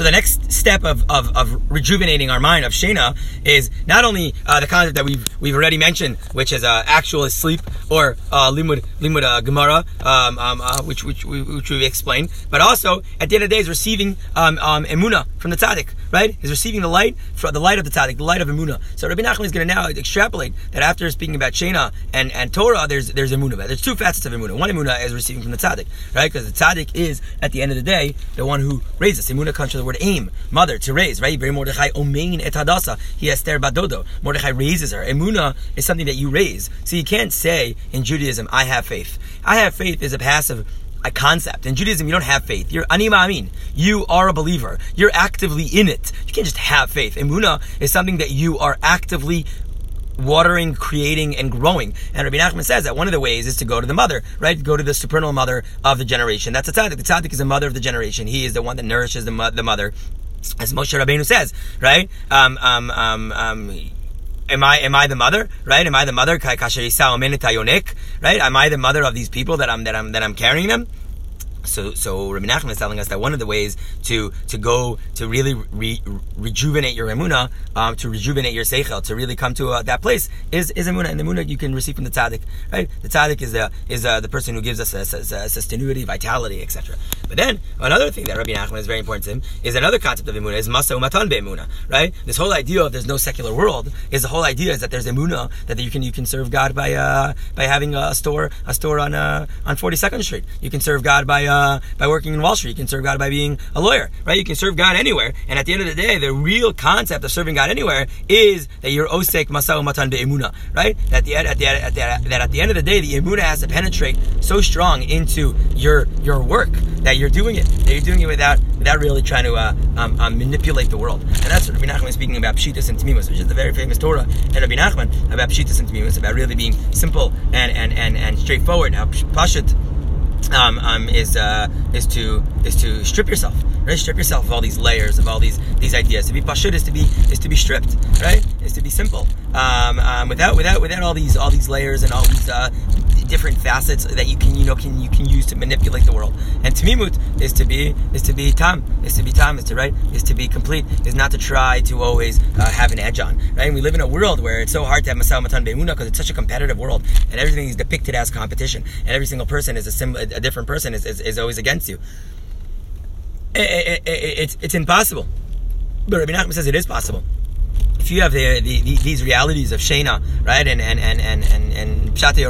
So the next step of, of, of rejuvenating our mind of Shena is not only uh, the concept that we've we've already mentioned, which is uh, actual sleep or uh, limud limud uh, gemara, um, um, uh, which which which we explained, but also at the end of the day is receiving um, um, emuna from the tzaddik, right? Is receiving the light from the light of the tzaddik, the light of emuna. So Rabbi Nachman is going to now extrapolate that after speaking about Shena and, and Torah, there's there's emuna. There's two facets of emuna. One emuna is receiving from the tzaddik, right? Because the tzaddik is at the end of the day the one who raises. Emuna comes from the word aim, mother, to raise, right? Very Mordechai omein et hadasa. He has ter badodo. Mordechai raises her. Emuna is something that you raise. So you can't say in Judaism, I have faith. I have faith is a passive a concept. In Judaism, you don't have faith. You're ani maamin. You are a believer. You're actively in it. You can't just have faith. Emuna is something that you are actively watering, creating, and growing. And Rabbi Nachman says that one of the ways is to go to the mother, right? Go to the supernal mother of the generation. That's a tzaddik. The tzaddik is the mother of the generation. He is the one that nourishes the, mo- the mother. As Moshe Rabbeinu says, right? Um, um, um, um, am I am I the mother? Right? Am I the mother? Right? Am I the mother of these people that I'm that I'm that I'm carrying them? So, so Rabbi Nachman is telling us that one of the ways to to go to really re, rejuvenate your emuna, um, to rejuvenate your seichel, to really come to uh, that place is is emuna, and the emuna you can receive from the tzaddik, right? The tzaddik is the is uh, the person who gives us a, a, a vitality, etc. But then another thing that Rabbi Nachman is very important to him is another concept of emuna is masa umatan be beemuna, right? This whole idea of there's no secular world is the whole idea is that there's emuna that you can you can serve God by uh, by having a store a store on uh, on 42nd Street. You can serve God by uh, by working in Wall Street. You can serve God by being a lawyer, right? You can serve God anywhere. And at the end of the day, the real concept of serving God anywhere is that you're osek masao matan be'emuna, right? That the, at the, at the, that at the end of the day, the emuna has to penetrate so strong into your your work that you're doing it, that you're doing it without without really trying to uh, um, um, manipulate the world. And that's what Rabbi Nachman is speaking about pshitas and tamimus, which is the very famous Torah and Rabbi Nachman about pshitas and tamimus, about really being simple and and and, and straightforward. Now, pashut um, um, is uh, is to is to strip yourself, right? Strip yourself of all these layers of all these these ideas. To be pashut is to be is to be stripped, right? Is to be simple, um, um without without without all these all these layers and all these uh, different facets that you can you know can you can use to manipulate the world. And tamimut is to be is to be tam is to be tam is to right is to be complete is not to try to always uh, have an edge on right. And we live in a world where it's so hard to have masal matan beimuna because it's such a competitive world and everything is depicted as competition and every single person is a, sim- a different person is, is, is always against you. It, it, it, it's it's impossible. But Rabbi Nachman says it is possible if you have the, the, the, these realities of Shena, right, and and and and and, and Pshate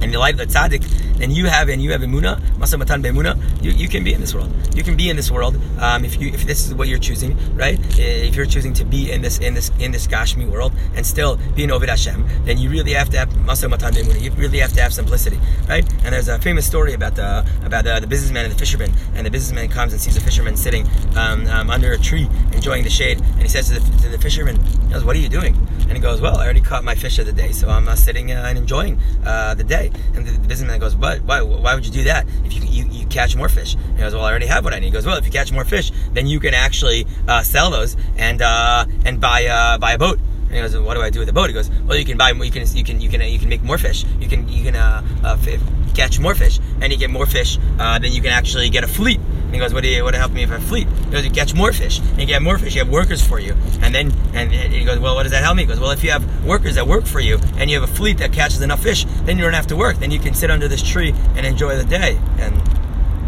and the light of the tzaddik, then you have and you have emuna, masamatan beemuna, you, you can be in this world. You can be in this world um, if you if this is what you're choosing, right? If you're choosing to be in this in this in this Gashmi world and still be an Ovid Hashem, then you really have to have masamatan beemuna. You really have to have simplicity, right? And there's a famous story about the about the, the businessman and the fisherman, and the businessman comes and sees a fisherman sitting um, um, under a tree enjoying the shade, and he says to the, to the fisherman, "What are you doing?" And he goes, "Well, I already caught my fish of the day, so I'm uh, sitting uh, and enjoying uh, the day." And the, the businessman goes, "What? Why? Why would you do that? If you, you, you catch more fish?" And he goes, "Well, I already have what I need." He goes, "Well, if you catch more fish, then you can actually uh, sell those and uh, and buy uh, buy a boat." And he goes, "What do I do with the boat?" He goes, "Well, you can buy, you can, you can, you can, you can make more fish. You can, you can uh, uh, f- catch more fish, and you get more fish. Uh, then you can actually get a fleet." And he goes, "What do you, what help me if I fleet?" He goes, "You catch more fish, and you get more fish. You have workers for you, and then, and he goes, "Well, what does that help me?" He goes, "Well, if you have workers that work for you, and you have a fleet that catches enough fish, then you don't have to work. Then you can sit under this tree and enjoy the day." And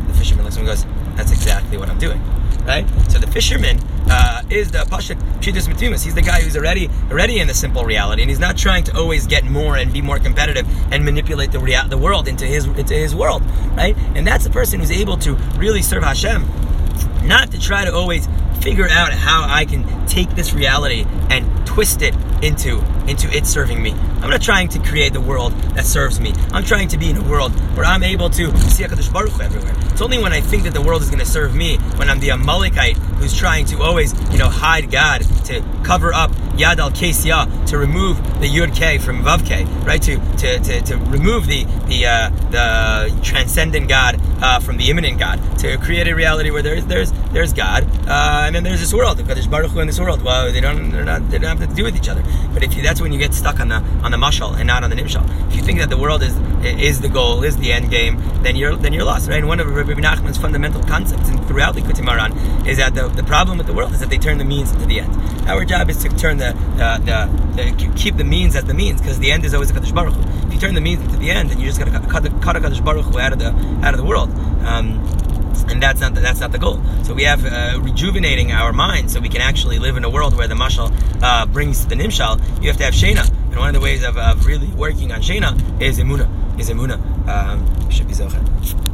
the fisherman looks at him and goes, "That's exactly what I'm doing." Right? So the fisherman uh, is the Pashak Pshitus Matimus. He's the guy who's already already in the simple reality, and he's not trying to always get more and be more competitive and manipulate the rea- the world into his into his world, right? And that's the person who's able to really serve Hashem, not to try to always figure out how I can take this reality and twist it into into it serving me. I'm not trying to create the world that serves me. I'm trying to be in a world where I'm able to see Hakadosh Baruch Hu everywhere. It's only when I think that the world is going to serve me when I'm the Amalekite who's trying to always you know hide God to cover up Yad al Kesya to remove the Yud K from Vav K, right? To to, to, to remove the the uh, the transcendent God uh, from the immanent God to create a reality where there's there's there's God, uh, and then there's this world. There's Baruch Hu in this world. Well, they don't they're not they don't have to do with each other. But if you, that's when you get stuck on the on the mashal and not on the nimshal. If you think that the world is is the goal, is the end game, then you're then you're lost, right? And one of Rabbi Nachman's fundamental concepts and throughout the Moharan is that the, the problem with the world is that they turn the means into the end. Our job is to turn the uh, the, the keep the means as the means because the end is always a Kadosh Baruch Hu. If you turn the means into the end, then you just got to cut, Kadosh Baruch Hu out of the out of the world. Um, and that's not the, that's not the goal. So we have uh, rejuvenating our mind, so we can actually live in a world where the mashal uh, brings the nimshal. You have to have shena, and one of the ways of, of really working on shena is emuna. Is emuna. Um, should be zocher.